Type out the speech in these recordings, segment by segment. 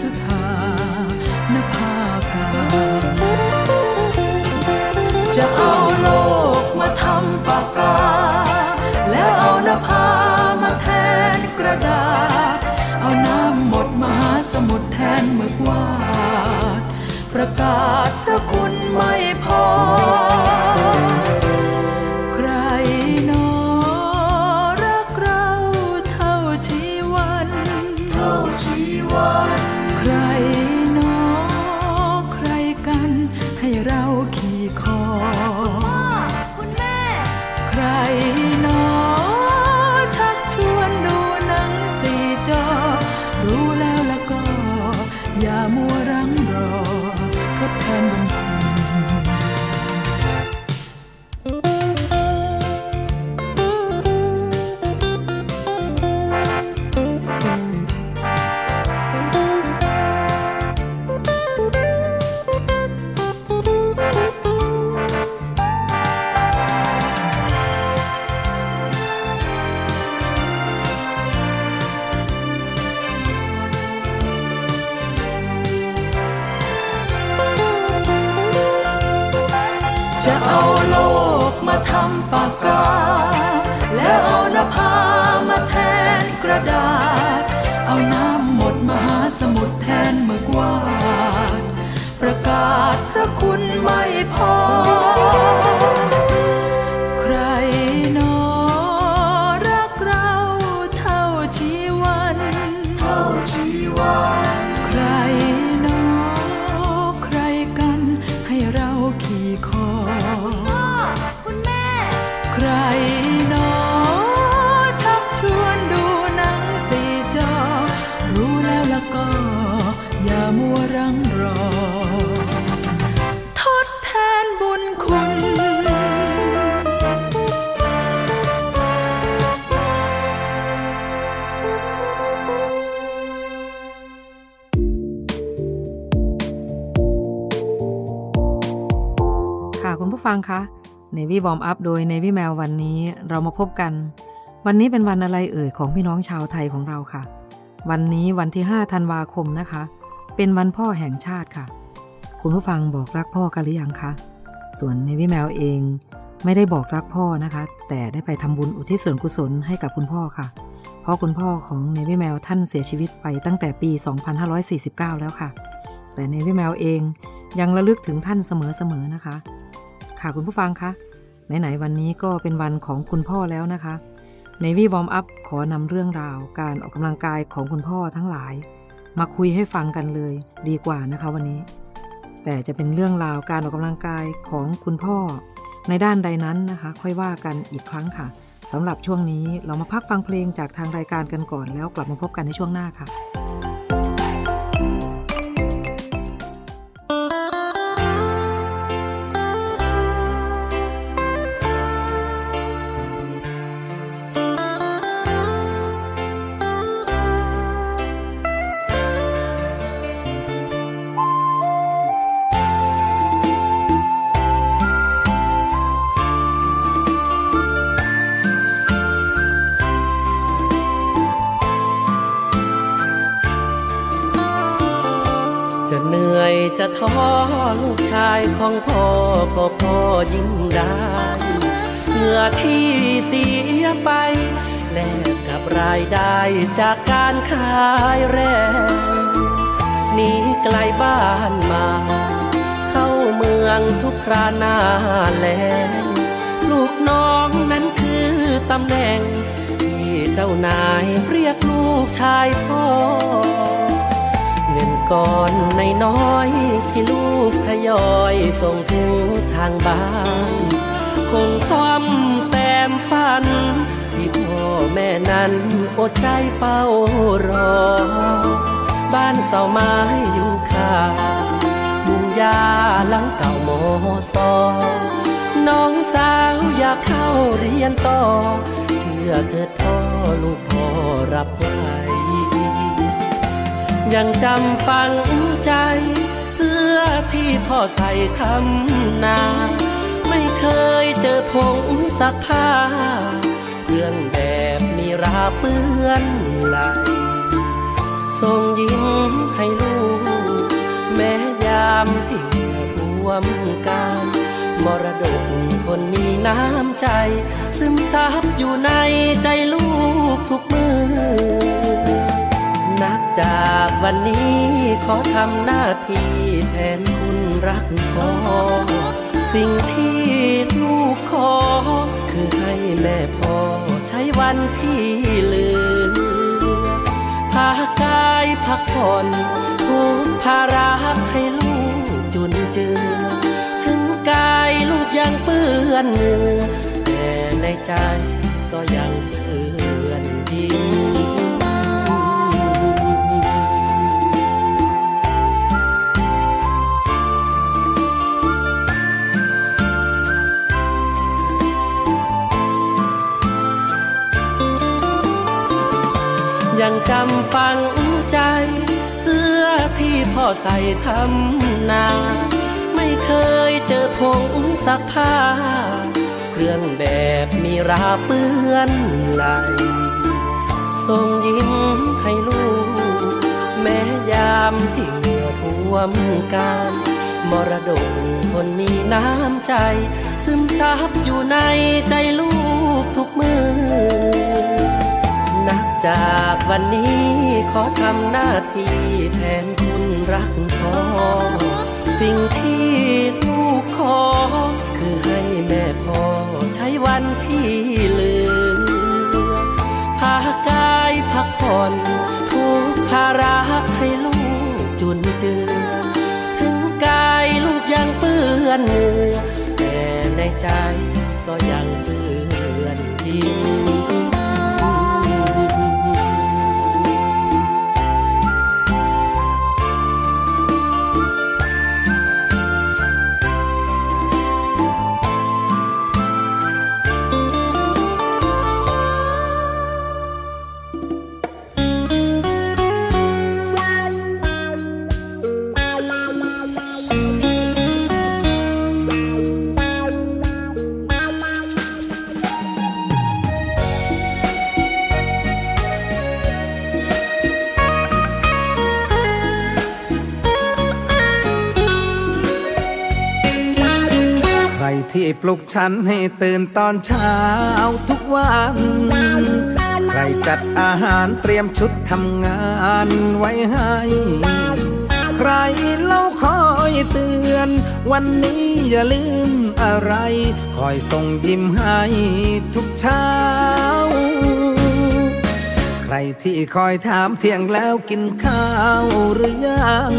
สธานภากาจะเอาโลกมาทำปากกา แล้วเอานภามาแทนกระดาษ เอาน้ำหมดมหาสมุทรแทนหมึกวาด ประกาศพระคุณไม่ ฟังคะ Navy Warm Up โดย Navy Mail วันนี้เรามาพบกัน วันนี้เป็นวันอะไรเอ่ยของพี่น้องชาวไทยของเราค่ะ วันนี้วันที่ 5 ธันวาคมนะคะ เป็นวันพ่อแห่งชาติค่ะ คุณผู้ฟังบอกรักพ่อกันหรือยังคะส่วน Navy Mail เองไม่ได้บอกรักพ่อนะคะ แต่ได้ไปทำบุญอุทิศส่วนกุศลให้กับคุณพ่อค่ะ เพราะคุณพ่อของ Navy Mail ท่านเสียชีวิตไปตั้งแต่ปี 2549 แล้วค่ะ แต่ Navy Mail เองยังระลึกถึงท่านเสมอๆนะคะ ค่ะคุณผู้ฟังคะไหนๆวันนี้ก็เป็นวันของคุณพ่อแล้วนะคะ Navy Warm Up ขอนำเรื่องราว การออกกำลังกายของคุณพ่อทั้งหลาย มาคุยให้ฟังกันเลยดีกว่านะคะวันนี้ แต่จะเป็นเรื่องราวการออกกำลังกายของคุณพ่อ ในด้านใดนั้นนะคะ ค่อยว่ากันอีกครั้งค่ะสำหรับช่วงนี้เรามาพักฟังเพลงจากทางรายการกันก่อนแล้วกลับมาพบกันในช่วงหน้าค่ะ จะท้อลูกชายของพ่อก็พ่อยิ้มได้เหงื่อที่เสียไป แลกกับรายได้จากการขายแรงหนีไกลบ้านมา เข้าเมืองทุกคราหน้าแลงลูกน้องนั้นคือตำแหน่ง ที่เจ้านายเรียกลูกชายพ่อ งินก้อนในน้อยที่ลูกทยอยส่งถึงทางบ้านคงซ่อมแซมฝัน ที่พ่อแม่นั้นอดใจเฝ้ารอ บ้านเสาไม้อยู่ข้างมุ่งยาหลังเก่าโมซอน้องสาวอยากเข้าเรียนต่อ เชื่อเถิดพ่อลูกพ่อรับไว้ ยังจำฝังใจ เสื้อที่พ่อใส่ทำนา ไม่เคยเจอผงซักผ้าเครื่องแบบมีราเปื้อนไหลส่งยิ้มให้ลูก แม้ยามที่ท่วมกายมรดกคนมีน้ำใจ ซึมซับอยู่ในใจลูกทุกมือ นับจากวันนี้ขอทำหน้าที่แทนคุณรักพ่อสิ่งที่ลูกขอ คือให้แม่พ่อใช้วันที่เหลือพากายพักผ่อนทุกภาระให้ลูกจุนเจือ ถึงกายลูกยังเปื้อนเหงื่อแต่ในใจก็ยังเปื้อ ยังจำฝังใจ เสื้อที่พ่อใส่ทำนา ไม่เคยเจอผงซักผ้า เครื่องแบบมีราเปื้อนไหลส่งยิ้มให้ลูก แม้ยามที่เหงื่อท่วมกายมรดกคนมีน้ำใจ ซึมซับอยู่ในใจลูกทุกมือ นับจากวันนี้ขอทำหน้าที่แทนคุณรักพ่อ สิ่งที่ลูกขอ คือให้แม่พ่อใช้วันที่เหลือพากายพักผ่อนทุกภาระให้ลูกจุนเจือ ถึงกายลูกยังเปื้อนเหงื่อแต่ในใจก็ยังเปื้อนยิ้ม ที่ปลุกฉันให้ตื่นตอนเช้าทุกวัน ใครจัดอาหารเตรียมชุดทำงานไว้ให้ ใครเล่าคอยเตือน วันนี้อย่าลืมอะไร คอยส่งยิ้มให้ทุกเช้า ใครที่คอยถามเที่ยงแล้วกินข้าวหรือยัง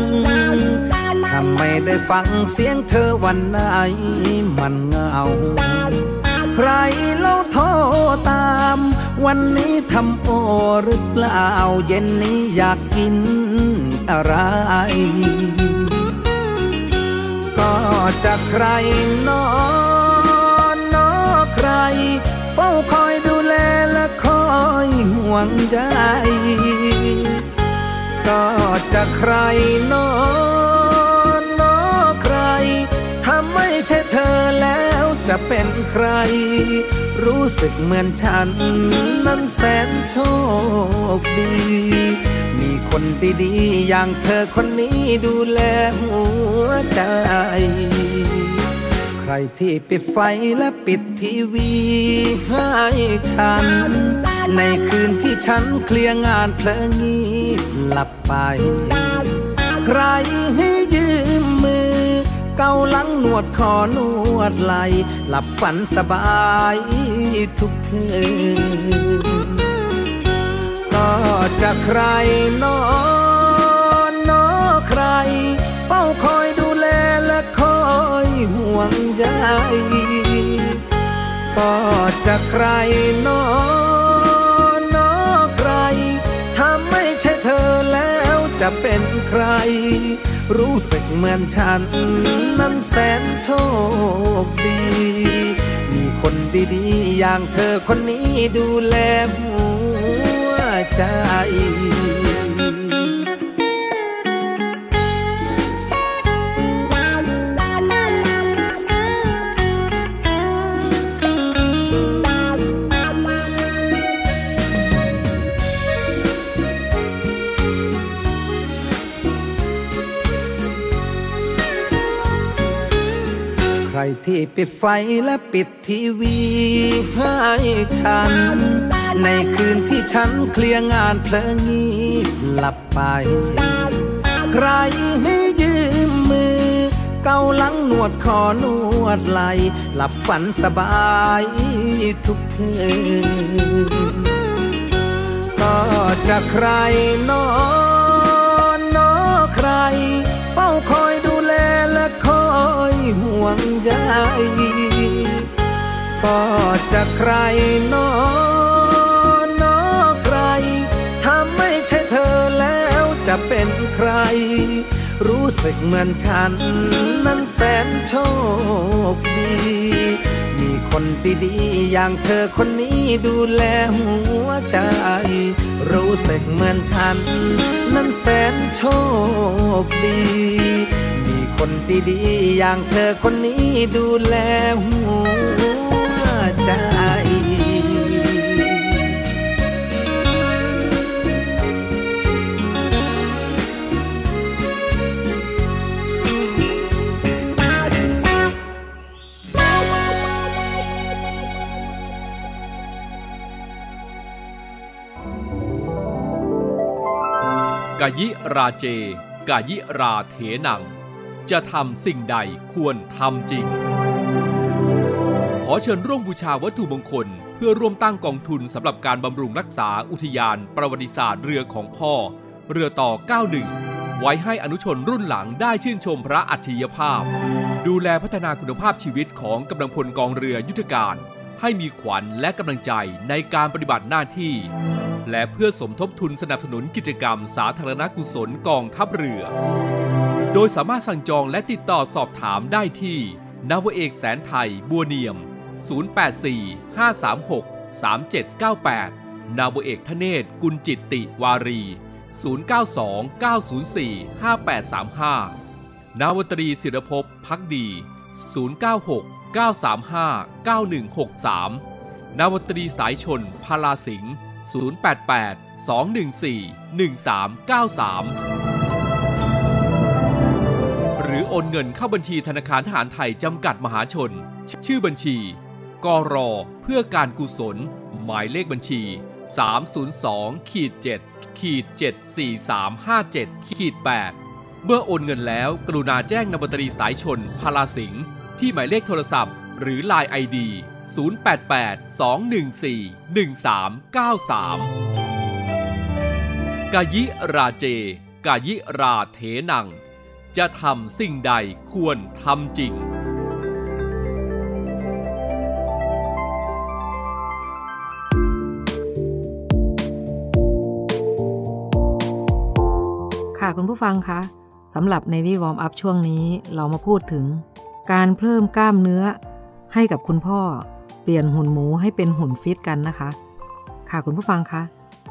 ถ้าไม่ได้ฟังเสียงเธอวันไหนมันเงา ใครเล่าโทรตาม วันนี้ทำโอหรือเปล่า เย็นนี้อยากกินอะไร ก็จะใครนอนนอใคร เฝ้าคอยดูแลและคอยห่วงใยก็จะใครนอน ไม่ใช่เธอแล้วจะเป็นใคร รู้สึกเหมือนฉัน นั้นแสนโชคดี มีคนดีๆอย่างเธอคนนี้ดูแลหัวใจ ใครที่ปิดไฟและปิดทีวีให้ฉัน ในคืนที่ฉันเคลียร์งานเพลิงงีบหลับไป ใครให้ยืมมือ เกาหลังนวดคอนวดไหลหลับฝันสบายทุกคืนก็จะใครนอนนอใคร เฝ้าคอยดูแลและคอยห่วงใยก็จะใครนอน จะเป็นใคร รู้สึกเหมือนฉัน นั้นแสนโชคดี มีคนดีๆ อย่างเธอคนนี้ดูแลหัวใจ รที่ปิดไฟและปิดทีวีให้ฉัน ในคืนที่ฉันเคลียร์งานเพลิงงีบหลับไป ใครให้ยืมมือ เกาหลังนวดคอนวดไหล หลับฝันสบายทุกคืนก็จะใครนอนนอใคร เฝ้าคอยดูแลและคอย ห่วงใยก็จะใครนอนนอใครถ้าไม่ใช่เธอแล้วจะเป็นใคร รู้สึกเหมือนฉัน นั้นแสนโชคดี มีคนดีๆอย่างเธอคนนี้ดูแลหัวใจ รู้สึกเหมือนฉัน นั้นแสนโชคดี คนดีอย่างเธอคนนี้ดูแลหัวใจกายิราเจ กายิราเถนัง จะทำสิ่งใดควรทำจริง ขอเชิญร่วมบูชาวัตถุมงคล เพื่อร่วมตั้งกองทุนสำหรับการบำรุงรักษาอุทยาน ประวัติศาสตร์เรือของพ่อ เรือต่อ 91 ไว้ให้อนุชนรุ่นหลังได้ชื่นชมพระอัจฉริยภาพ ดูแลพัฒนาคุณภาพชีวิตของกำลังพลกองเรือยุทธการ ให้มีขวัญและกำลังใจในการปฏิบัติหน้าที่และเพื่อสมทบทุนสนับสนุนกิจกรรมสาธารณกุศลกองทัพเรือ โดยสามารถสั่งจองและติดต่อสอบถามได้ที่นาวเอกแสนไทยบัวเนียม 084 536 3798 นาวเอกทเนศกุลจิตติวารี 092 904 5835 นาวตรีศิรภพพักดี 096 935 9163 นาวตรีสายชนพาลาสิงห์088 214 1393 หรือโอนเงินเข้าบัญชีธนาคารทหารไทยจำกัดมหาชน ชื่อบัญชี กรอเพื่อการกุศล หมายเลขบัญชี 302ขีด7ขีด74357ขีด8เมื่อโอนเงินแล้วกรุณาแจ้งนบัตรีสายชนพาลาสิงห์ที่หมายเลขโทรศัพท์ หรือ Line ID 088 214 1393 กายิราเจ กายิราเถนัง จะทำสิ่งใดควรทำจริง ค่ะคุณผู้ฟังคะสำหรับในวีวอร์มอัพช่วงนี้เรามาพูดถึง การเพิ่มกล้ามเนื้อให้กับคุณพ่อ เปลี่ยนหุ่นหมูให้เป็นหุ่นฟิตกันนะคะ ค่ะคุณผู้ฟังคะ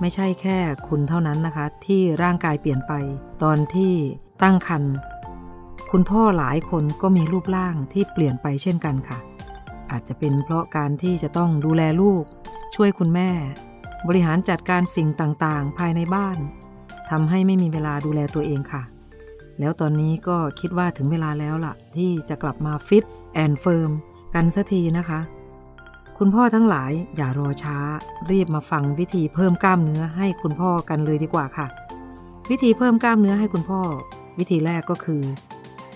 ไม่ใช่แค่คุณเท่านั้นนะคะ ที่ร่างกายเปลี่ยนไป ตอนที่ ตั้งครรภ์คุณพ่อหลายคนก็มีรูปร่างที่เปลี่ยนไปเช่นกันค่ะ อาจจะเป็นเพราะการที่จะต้องดูแลลูก ช่วยคุณแม่ บริหารจัดการสิ่งต่างๆ ภายในบ้านทำให้ไม่มีเวลาดูแลตัวเองค่ะ แล้วตอนนี้ก็คิดว่าถึงเวลาแล้วล่ะ ที่จะกลับมา fit and firm กันสักทีนะคะ คุณพ่อทั้งหลายอย่ารอช้า รีบมาฟังวิธีเพิ่มกล้ามเนื้อให้คุณพ่อกันเลยดีกว่าค่ะ วิธีเพิ่มกล้ามเนื้อให้คุณพ่อ วิธีแรกก็คือ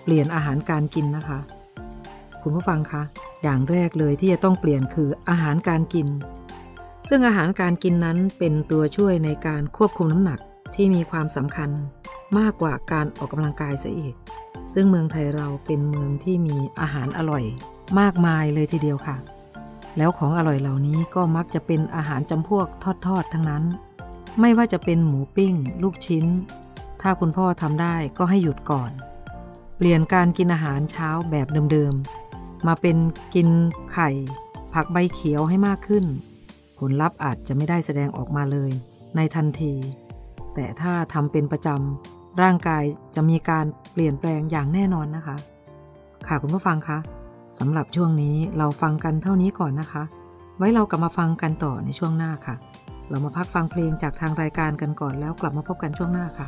เปลี่ยนอาหารการกินนะคะ คุณผู้ฟังคะอย่างแรกเลยที่จะต้องเปลี่ยนคืออาหารการกิน ซึ่งอาหารการกินนั้นเป็นตัวช่วยในการควบคุมน้ำหนักที่มีความสำคัญมากกว่าการออกกำลังกายเสียอีก ซึ่งเมืองไทยเราเป็นเมืองที่มีอาหารอร่อย มากมายเลยทีเดียวค่ะ แล้วของอร่อยเหล่านี้ก็มักจะเป็นอาหารจำพวกทอดๆ ทั้งนั้น ไม่ว่าจะเป็นหมูปิ้ง ลูกชิ้น ถ้าคุณพ่อทำได้ก็ให้หยุดก่อน เปลี่ยนการกินอาหารเช้าแบบเดิมๆ มาเป็นกินไข่ ผักใบเขียวให้มากขึ้น ผลลัพธ์อาจจะไม่ได้แสดงออกมาเลย ในทันที แต่ถ้าทำเป็นประจำร่างกายจะมีการเปลี่ยนแปลงอย่างแน่นอนนะคะ ค่ะคุณผู้ฟังคะสำหรับช่วงนี้เราฟังกันเท่านี้ก่อนนะคะ ไว้เรากลับมาฟังกันต่อในช่วงหน้าค่ะ เรามาพักฟังเพลงจากทางรายการกันก่อนแล้วกลับมาพบกันช่วงหน้าค่ะ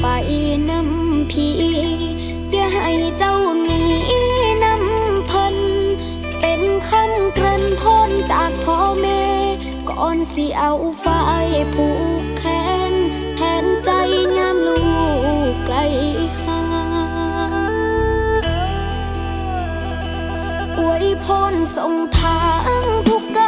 ไปน้ำพีอย่าให้เจ้าหนีน้ำพัน เป็นคำเกริ่นพ้นจากพ่อแม่ ก่อนสิเอาไฟผูกแขนแทนใจยามลูกไกลห่างอวยพรส่งทางทุกกา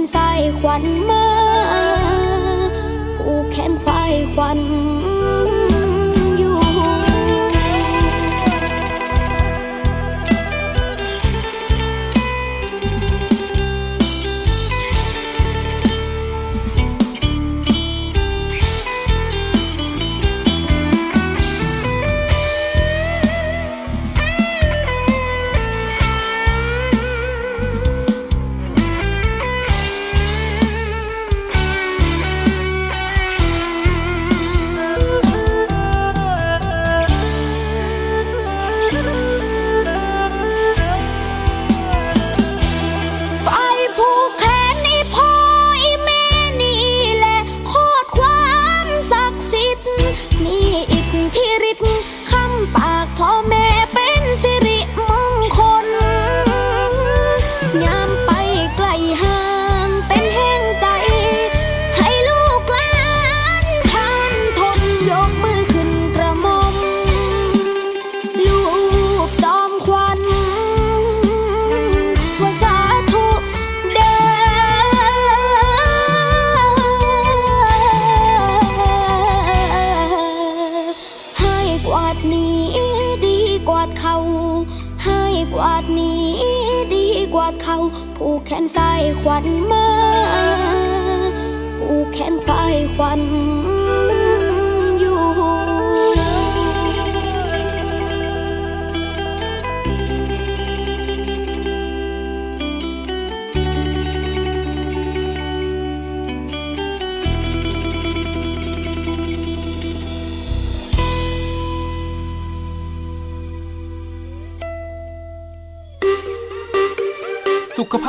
นซ้ายขวัญมาผูกแขนขวายขวัญ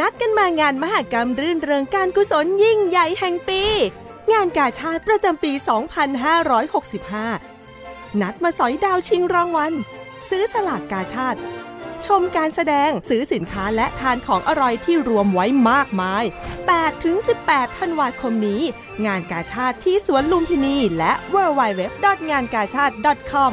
นัดกันมางานมหกรรมรื่นเริงการกุศลยิ่งใหญ่แห่งปี งานกาชาติประจำปี 2565 นัดมาสอยดาวชิงรางวัล ซื้อสลากกาชาติ ชมการแสดงซื้อสินค้าและทานของอร่อยที่รวมไว้มากมาย 8-18 ธันวาคมนี้ งานกาชาติที่สวนลุมพินีและ w w w งานกาชาติ .com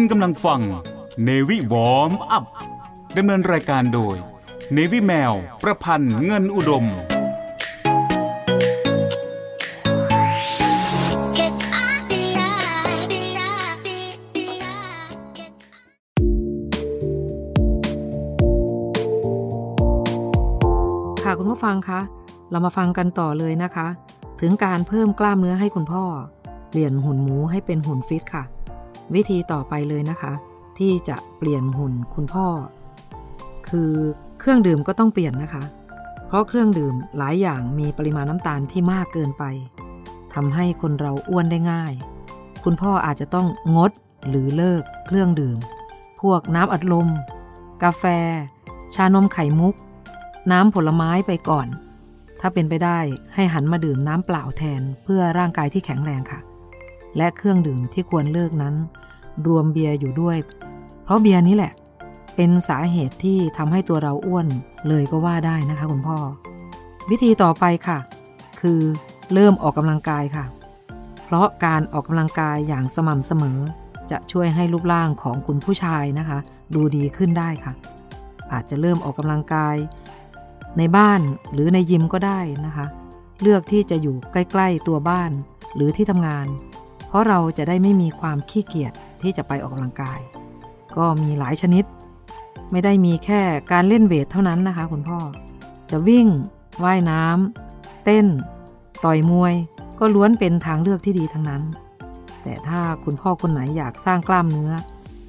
คุณกำลังฟัง Navy Warm Up ดำเนินรายการโดย Navy แมว ประพันธ์เงินอุดม ค่ะคุณผู้ฟังคะ เรามาฟังกันต่อเลยนะคะ ถึงการเพิ่มกล้ามเนื้อให้คุณพ่อ เปลี่ยนหุ่นหมูให้เป็นหุ่นฟิตค่ะ วิธีต่อไปเลยนะคะ ที่จะเปลี่ยนหุ่นคุณพ่อ คือเครื่องดื่มก็ต้องเปลี่ยนนะคะ เพราะเครื่องดื่มหลายอย่างมีปริมาณน้ำตาลที่มากเกินไปทำให้คนเราอ้วนได้ง่าย คุณพ่ออาจจะต้องงดหรือเลิกเครื่องดื่ม พวกน้ำอัดลม กาแฟ ชานมไข่มุก น้ำผลไม้ไปก่อน ถ้าเป็นไปได้ให้หันมาดื่มน้ำเปล่าแทนเพื่อร่างกายที่แข็งแรงค่ะ และเครื่องดื่มที่ควรเลิกนั้น รวมเบียร์อยู่ด้วย เพราะเบียร์นี้แหละ เป็นสาเหตุที่ทำให้ตัวเราอ้วนเลยก็ว่าได้นะคะคุณพ่อ วิธีต่อไปค่ะ คือเริ่มออกกำลังกายค่ะ เพราะการออกกำลังกายอย่างสม่ำเสมอ จะช่วยให้รูปร่างของคุณผู้ชายนะคะ ดูดีขึ้นได้ค่ะ อาจจะเริ่มออกกำลังกาย ในบ้านหรือในยิมก็ได้นะคะ เลือกที่จะอยู่ใกล้ ๆตัวบ้านหรือที่ทำงาน เพราะเราจะได้ไม่มีความขี้เกียจที่จะไปออกกำลังกาย ก็มีหลายชนิด ไม่ได้มีแค่การเล่นเวทเท่านั้นนะคะ คุณพ่อ จะวิ่ง ว่ายน้ำเต้น ต่อยมวย ก็ล้วนเป็นทางเลือกที่ดีทั้งนั้น แต่ถ้าคุณพ่อคนไหนอยากสร้างกล้ามเนื้อ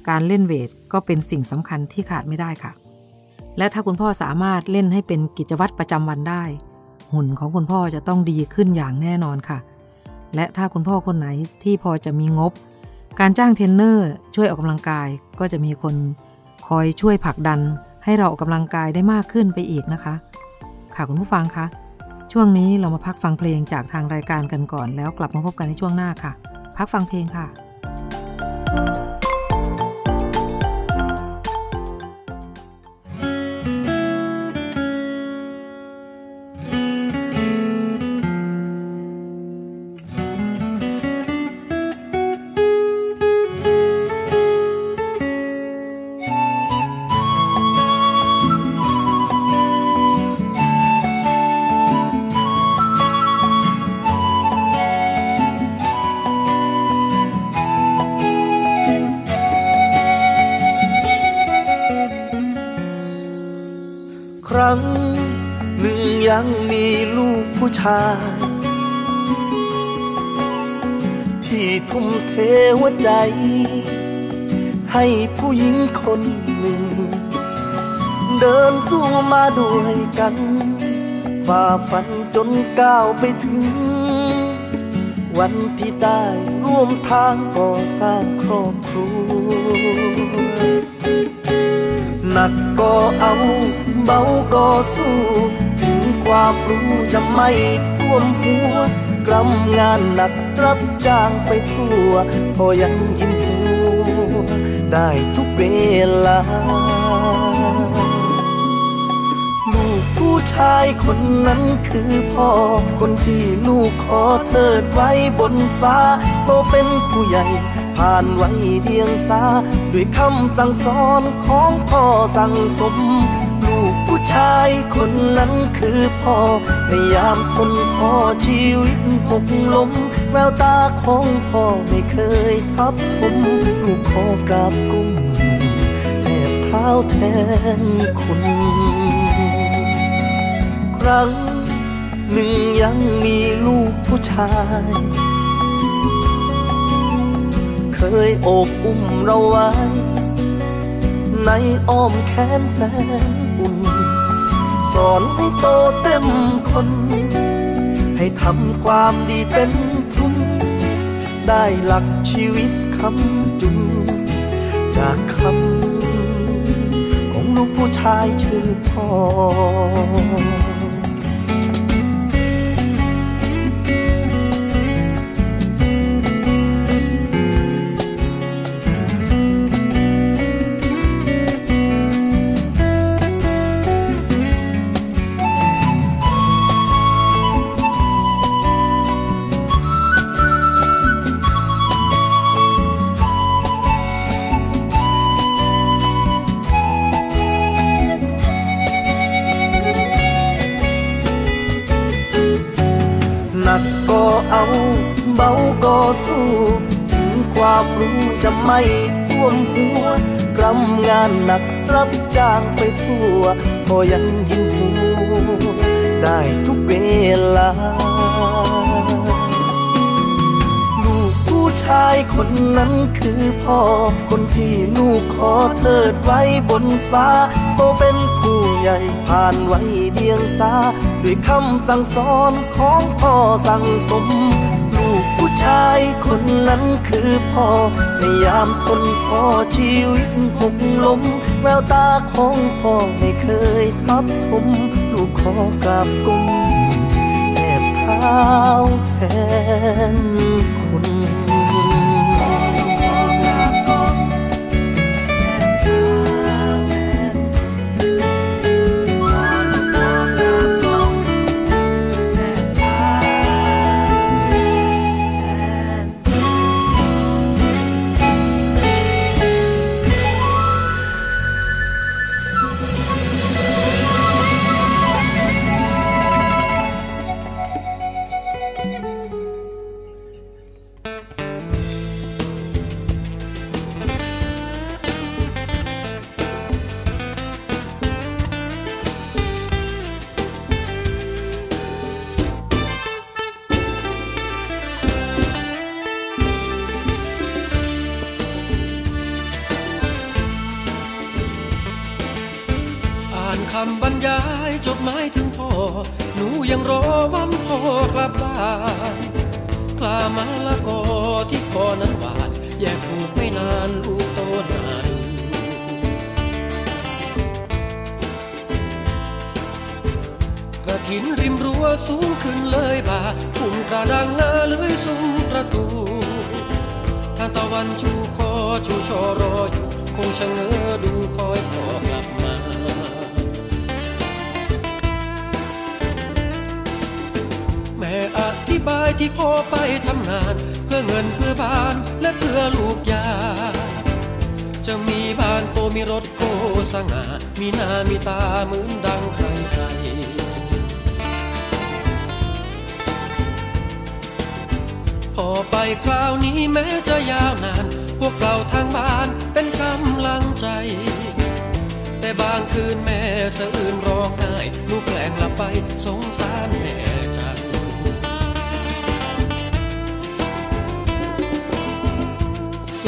การเล่น weight ก็เป็นสิ่งสำคัญที่ขาดไม่ได้ค่ะ และถ้าคุณพ่อสามารถเล่นให้เป็นกิจวัตรประจำวันได้ หุ่นของคุณพ่อจะต้องดีขึ้นอย่างแน่นอนค่ะ และถ้าคุณพ่อคนไหนที่พอจะมีงบ การจ้างเทรนเนอร์ช่วยออกกำลังกายก็จะมีคนคอยช่วยผลักดัน ให้เราออกกำลังกายได้มากขึ้นไปอีกนะคะ ค่ะคุณผู้ฟังคะช่วงนี้เรามาพักฟังเพลงจากทางรายการกันก่อน แล้วกลับมาพบกันในช่วงหน้าค่ะ พักฟังเพลงค่ะค ชา ที่ทุ่มเทหัวใจ ให้ผู้หญิงคนหนึ่ง เดินสู้มาด้วยกัน ฝ่าฟันจนก้าวไปถึง วันที่ได้ร่วมทางก่อสร้างครอบครัวหนักก็เอา เบาก็สู้ ความรู้จะไม่ท่วมหัวกรำงานหนักรับจ้างไปทั่ว พอยังยิ้มหัวได้ทุกเวลา ลูกผู้ชายคนนั้นคือพ่อ คนที่ลูกขอเทิดไว้บนฟ้าโตเป็นผู้ใหญ่ผ่านไว้เดียงสา ด้วยคำสั่งสอนของพ่อสั่งสม ชายคนนั้นคือพ่อในยามทนท้อชีวิตหกล้มแววตาของพ่อไม่เคยทับทมลูกขอกราบก้มแทบเท้าแทนคุณ ครั้งหนึ่งยังมีลูกผู้ชาย เคยโอบอุ้มเราไว้ ในอ้อมแขนแสน อุ่น สอนให้โตเต็มคน ให้ทำความดีเป็นทุน ได้หลักชีวิตคำจุน จากคำของลูกผู้ชายชื่อพ่อ จะไม่ท่วมหัวกรำงานหนักรับจ้างไปทั่วก็ยังยิ้มหัวได้ทุกเวลา ลูกผู้ชายคนนั้นคือพ่อ คนที่ลูกขอเทิดไว้บนฟ้าโตเป็นผู้ใหญ่ผ่านไว้เดียงสา ด้วยคำสั่งสอนของพ่อสั่งสม ชายคนนั้นคือพ่อในยามทนท้อชีวิตหกล้มแววตาของพ่อไม่เคยทับทมลูกขอกราบก้มแทบเท้าแทน หมายถึงพ่อ หนูยังรอวันพ่อกลับบ้านกล้ามาละกอที่พ่อนั้นหวานแยกถูกไม่นานลูกโตนานกระถินริมรั้วสูงขึ้นเลยบ่าปุ่มกระดังหน้าเลื้อยซุ้มประตูท่านตะวันชูคอชูชอรออยู่ คงชะเง้อดูคอยพ่อกลับ บายที่พ่อไปทำงาน เพื่อเงินเพื่อบ้านและเพื่อลูกยา จะมีบ้านโตมีรถโกสง่ามีหน้ามีตาเหมือนดังใครใครพอไปคราวนี้แม้จะยาวนาน พวกเราทางบ้านเป็นกำลังใจ แต่บางคืนแม่สะอื่นร้องไห้ลูกแกล้งหลับไปสงสารแม่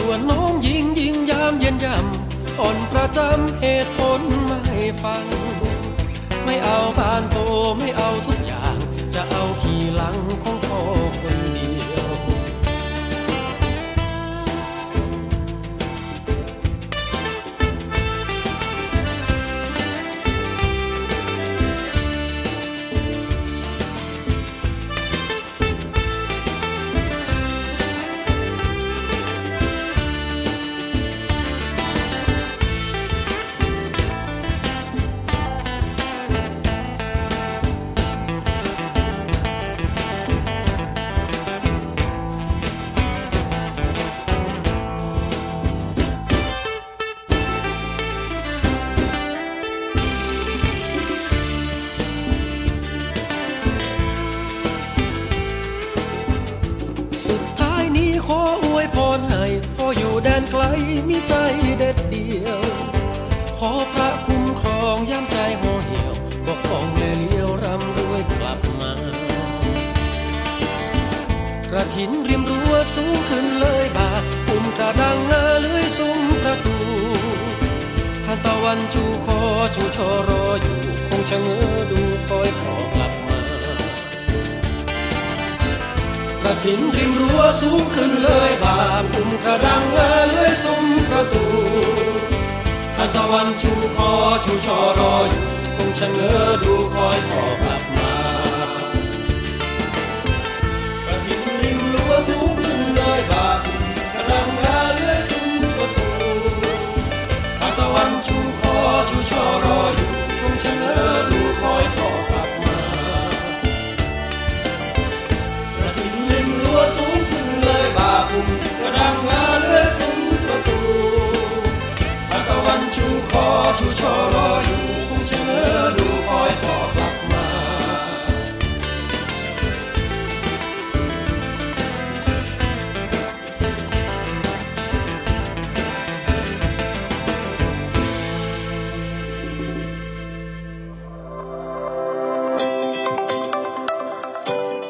ส่วนน้องยิงยิงยามเย็นยำอ่อนประจำเหตุผลไม่ฟัง ไม่เอาบ้านโตไม่เอาทุกอย่าง จะเอาขี่หลังของพ่อ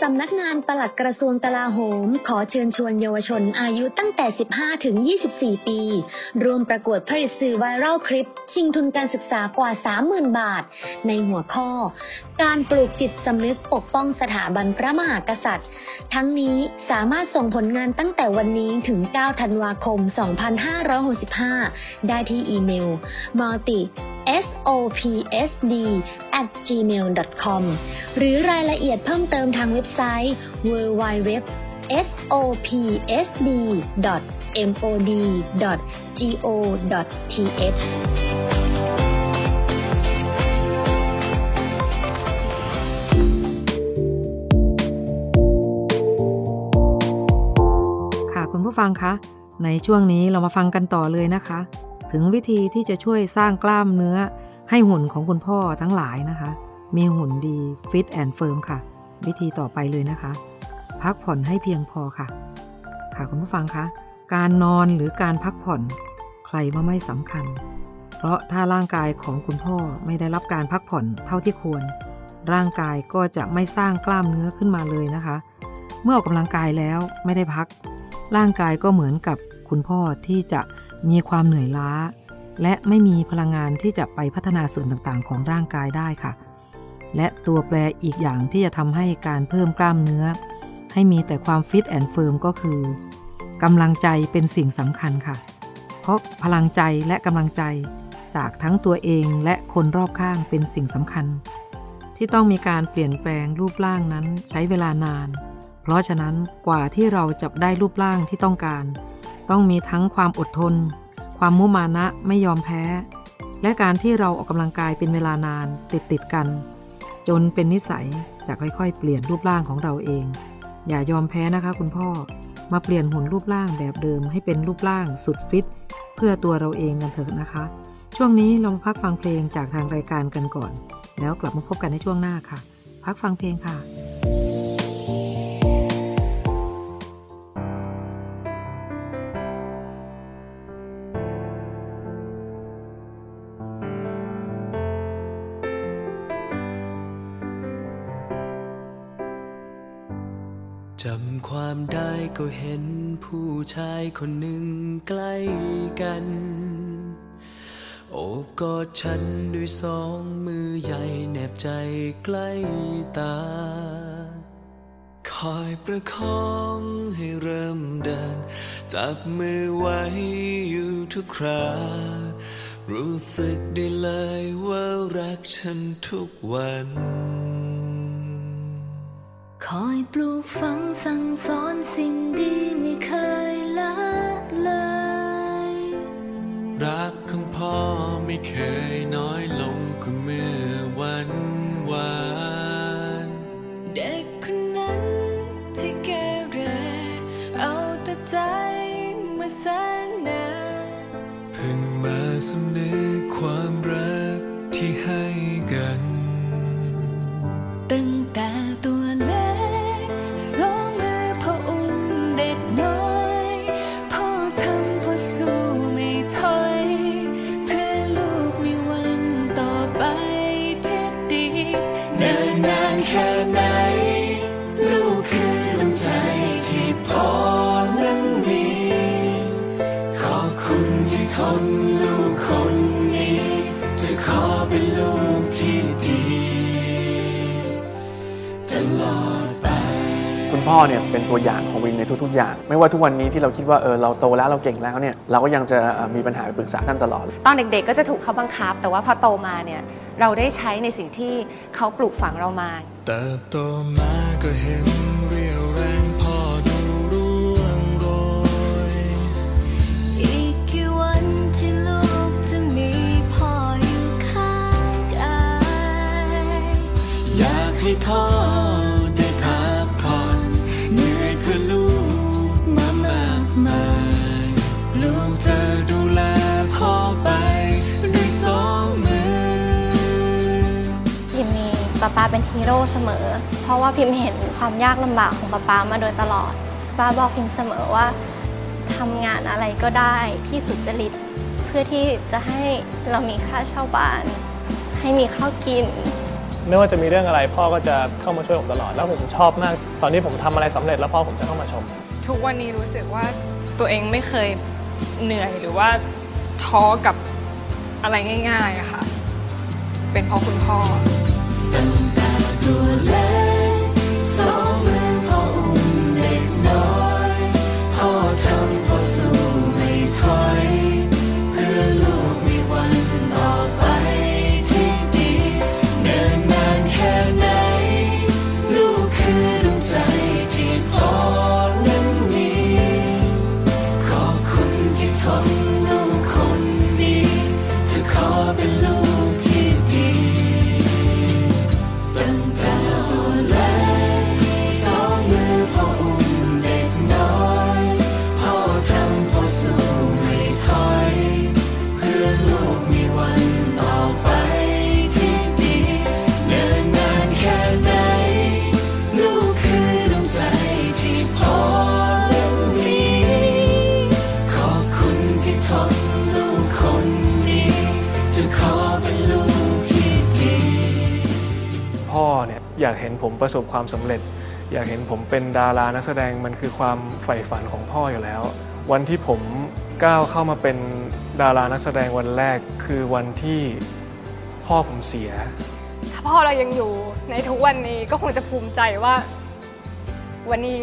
สำนักงานปลัดกระทรวงกลาโหม ขอเชิญชวนเยาวชนอายุตั้งแต่ 15 ถึง 24 ปี รวมประกวดผลิตสื่อไวรัลคลิป ชิงทุนการศึกษากว่า 30,000 บาท ในหัวข้อ การปลูกจิตสำนึกปกป้องสถาบันพระมหากษัตริย์ ทั้งนี้สามารถส่งผลงานตั้งแต่วันนี้ถึง 9 ธันวาคม 2565 ได้ที่อีเมล multi sopsd at gmail.com หรือรายละเอียดเพิ่มเติมทางเว็บไซต์ www sopsd.mod.go.th ค่ะคุณผู้ฟังคะ ในช่วงนี้เรามาฟังกันต่อเลยนะคะ ถึงวิธีที่จะช่วยสร้างกล้ามเนื้อ ให้หุ่นของคุณพ่อทั้งหลายนะคะ มีหุ่นดี fit and firm ค่ะ วิธีต่อไปเลยนะคะ พักผ่อนให้เพียงพอค่ะ ค่ะคุณผู้ฟังคะการนอนหรือการพักผ่อน ใครว่าไม่สำคัญ เพราะถ้าร่างกายของคุณพ่อไม่ได้รับการพักผ่อนเท่าที่ควร ร่างกายก็จะไม่สร้างกล้ามเนื้อขึ้นมาเลยนะคะ เมื่อออกกำลังกายแล้วไม่ได้พัก ร่างกายก็เหมือนกับคุณพ่อที่จะ มีความเหนื่อยล้า และไม่มีพลังงานที่จะไปพัฒนาส่วนต่างๆ ของร่างกายได้ค่ะ และตัวแปรอีกอย่างที่จะทำให้การเพิ่มกล้ามเนื้อ ให้มีแต่ความ fit and firm ก็คือกำลังใจเป็นสิ่งสำคัญค่ะ เพราะพลังใจและกำลังใจจากทั้งตัวเองและคนรอบข้างเป็นสิ่งสำคัญ ที่ต้องมีการเปลี่ยนแปลงรูปร่างนั้นใช้เวลานาน เพราะฉะนั้นกว่าที่เราจะได้รูปร่างที่ต้องการ ต้องมีทั้งความอดทน ความมุมานะไม่ยอมแพ้ และการที่เราออกกำลังกายเป็นเวลานานติดติดกัน จนเป็นนิสัยจะค่อยๆ เปลี่ยนรูปร่างของเราเอง อย่ายอมแพ้นะคะคุณพ่อมาเปลี่ยนหุ่นรูปร่างแบบเดิมให้เป็นรูปร่างสุดฟิต เพื่อตัวเราเองกันเถอะนะคะ ช่วงนี้ลองพักฟังเพลงจากทางรายการกันก่อน แล้วกลับมาพบกันในช่วงหน้าค่ะ พักฟังเพลงค่ะ เห็นผู้ชายคนหนึ่งใกล้กัน โอบกอดฉันด้วยสองมือใหญ่แนบใจใกล้ตา คอยประคองให้เริ่มเดิน จับมือไว้อยู่ทุกครารู้สึกได้เลยว่ารักฉันทุกวัน คอยปลูกฝังสั่งสอนสิ่งดีไม่เคยละเลย รักของพ่อไม่เคยน้อยลงกว่าเมื่อวันวานเด็กคนนั้นที่เกเรเอาแต่ใจมาแสนนานเพิ่งมาสำนึกความรักที่ให้กันานแค่ไหน ลูกคือดวงใจที่พ่อนั้นมี ขอบคุณที่ทนลูกคน คุณพ่อเนี่ยเป็นตัวอย่างของวินในทุกๆอย่าง ไม่ว่าทุกวันนี้ที่เราคิดว่าเออเราโตแล้วเราเก่งแล้วเนี่ยเราก็ยังจะเอ่อมีปัญหาไปปรึกษาท่านตลอด ตอนเด็กๆ ก็จะถูกเขาบังคับ แต่ว่าพอโตมาเนี่ยเราได้ใช้ในสิ่งที่เขาปลูกฝังเรามาเติบโตมาก็เห็นเรียวแรงพ่อดูร่วงโรยอีกกี่วันที่ลูกจะมีพ่ออยู่ข้างกายอยากให้พ่อ ป๊าป๊าเป็นฮีโร่เสมอ เพราะว่าพิมเห็นความยากลำบากของป๊าป๊ามาโดยตลอดป๊าบอกพิมเสมอว่าทำงานอะไรก็ได้ที่สุจริต เพื่อที่จะให้เรามีค่าเช่าบ้าน ให้มีข้าวกิน ไม่ว่าจะมีเรื่องอะไรพ่อก็จะเข้ามาช่วยผมตลอดแล้วผมชอบมาก ตอนที่ผมทำอะไรสำเร็จแล้วพ่อผมจะเข้ามาชม ทุกวันนี้รู้สึกว่าตัวเองไม่เคยเหนื่อยหรือว่าท้อกับอะไรง่ายๆอะค่ะ เป็นเพราะคุณพ่อ ตัวเล็ก ประสบความสำเร็จ อยากเห็นผมเป็นดารานักแสดงมันคือความใฝ่ฝันของพ่ออยู่แล้ว วันที่ผมก้าวเข้ามาเป็นดารานักแสดงวันแรกคือวันที่พ่อผมเสีย ถ้าพ่อเรายังอยู่ในทุกวันนี้ก็คงจะภูมิใจว่า วันนี้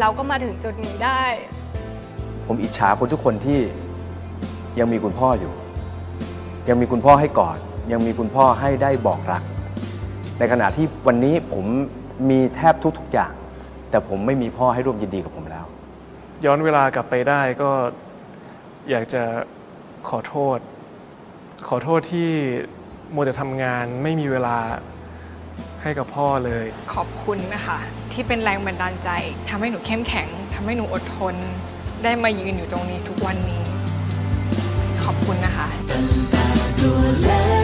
เราก็มาถึงจุดนี้ได้ ผมอิจฉาคนทุกคนที่ยังมีคุณพ่ออยู่ ยังมีคุณพ่อให้กอดยังมีคุณพ่อให้ได้บอกรัก ในขณะที่วันนี้ผมมีแทบทุกๆอย่าง แต่ผมไม่มีพ่อให้ร่วมยินดีกับผมแล้ว ย้อนเวลากลับไปได้ก็อยากจะขอโทษ ขอโทษที่มัวแต่ทำงานไม่มีเวลาให้กับพ่อเลย ขอบคุณนะคะ ที่เป็นแรงบันดาลใจทำให้หนูเข้มแข็งทำให้หนูอดทน ได้มายืนอยู่ตรงนี้ทุกวันนี้ ขอบคุณนะคะ ตัวเล็ก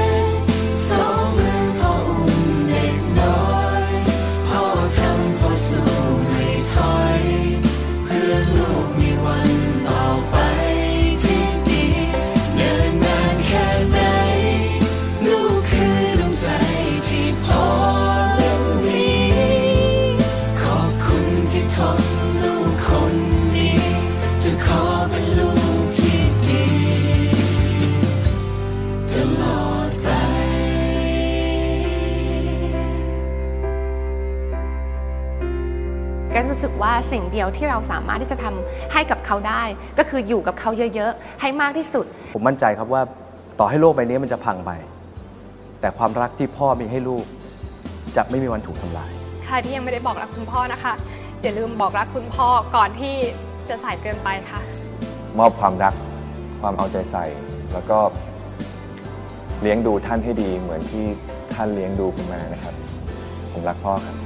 สึกว่าสิ่งเดียวที่เราสามารถที่จะทำให้กับเขาได้ ก็คืออยู่กับเขาเยอะๆ ให้มากที่สุด ผมมั่นใจครับว่าต่อให้โลกใบนี้มันจะพังไป แต่ความรักที่พ่อมีให้ลูก จะไม่มีวันถูกทำลาย ใครที่ยังไม่ได้บอกรักคุณพ่อนะคะ อย่าลืมบอกรักคุณพ่อก่อนที่จะสายเกินไปค่ะ มอบความรักความเอาใจใส่ แล้วก็เลี้ยงดูท่านให้ดีเหมือนที่ท่านเลี้ยงดูคุณมานะครับ ผมรักพ่อครับ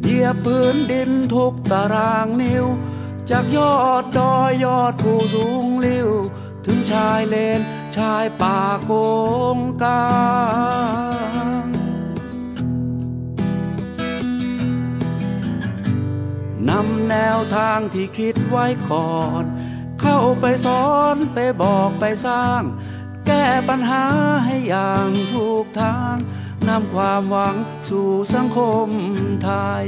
เหยียบพื้นดินทุกตารางนิ้ว จากยอดดอยยอดภูสูงลิ้วถถึงชายเลนชายป่าโกงกานำแนวทางที่คิดไว้ก่อน เข้าไปสอนไปบอกไปสร้าง แก้ปัญหาให้อย่างถูกทาง นำความหวังสู่สังคมไทย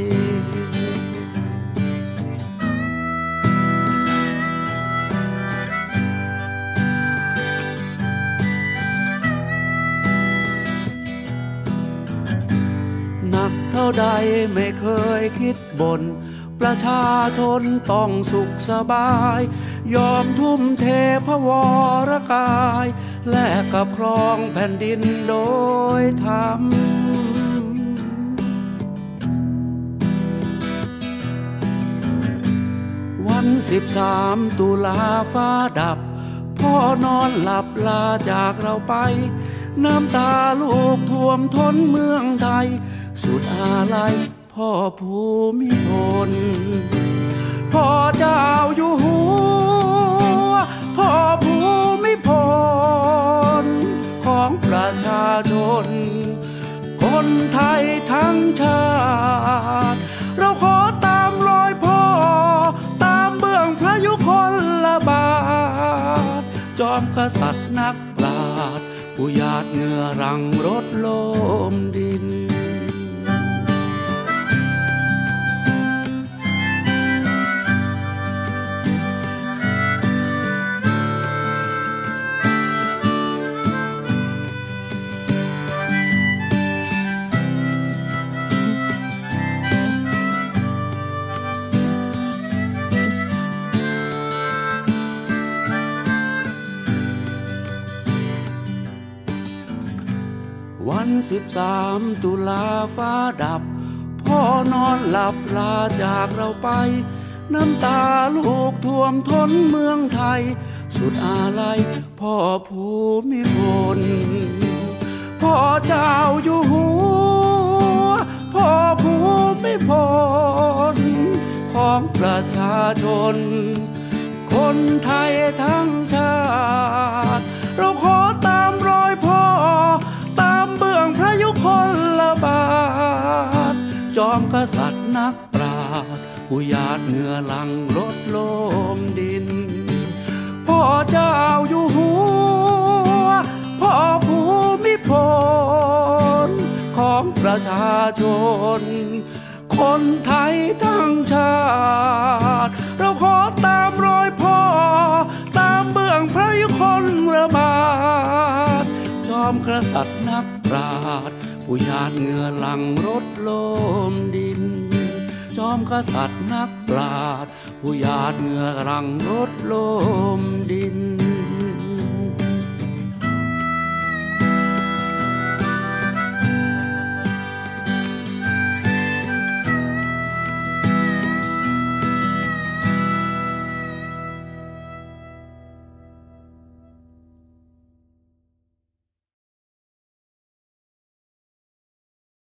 หนักเท่าใดไม่เคยคิดบน ประชาชนต้องสุขสบาย ยอมทุ่มเทพระวรกาย แลกกับครองแผ่นดินโดยธรรมวันสิบสามตุลาฟ้าดับ พ่อนอนหลับลาจากเราไป น้ำตาลูกท่วมท้นเมืองไทย สุดอาลัย พ่อภูมิพลพ่อเจ้าอยู่หัวพ่อภูมิพลของประชาชน คนไทยทั้งชาติ เราขอตามรอยพ่อ ตามเบื้องพระยุคลบาท จอมกษัตริย์นักปราชญ์ผู้หยาดเหงื่อรังรถโลมดิน วันสิบสามตุลาฟ้าดับ พ่อนอนหลับลาจากเราไป น้ำตาลูกท่วมท้นเมืองไทย สุดอาลัยพ่อภูมิพลพ่อเจ้าอยู่หัวพ่อภูมิพลของประชาชน คนไทยทั้งชาติ เราขอตามรอยพ่อ เบื้องพระยุคลบาท จอมกษัตริย์นักปราชญ์ผู้ยาดเหงื่อหลังรถโลมดิน พ่อเจ้าอยู่หัว พ่อภูมิพลของประชาชน คนไทยทั้งชาติ เราขอตามรอยพ่อ ตามเบื้องพระยุคลบาทจอมกษัตริย์นัก ราชผู้ยานเหงื่อหลังรถโลมดิน จอมกษัตริย์นักปราชญ์ผู้ยานเหงื่อหลังรถโลมดิน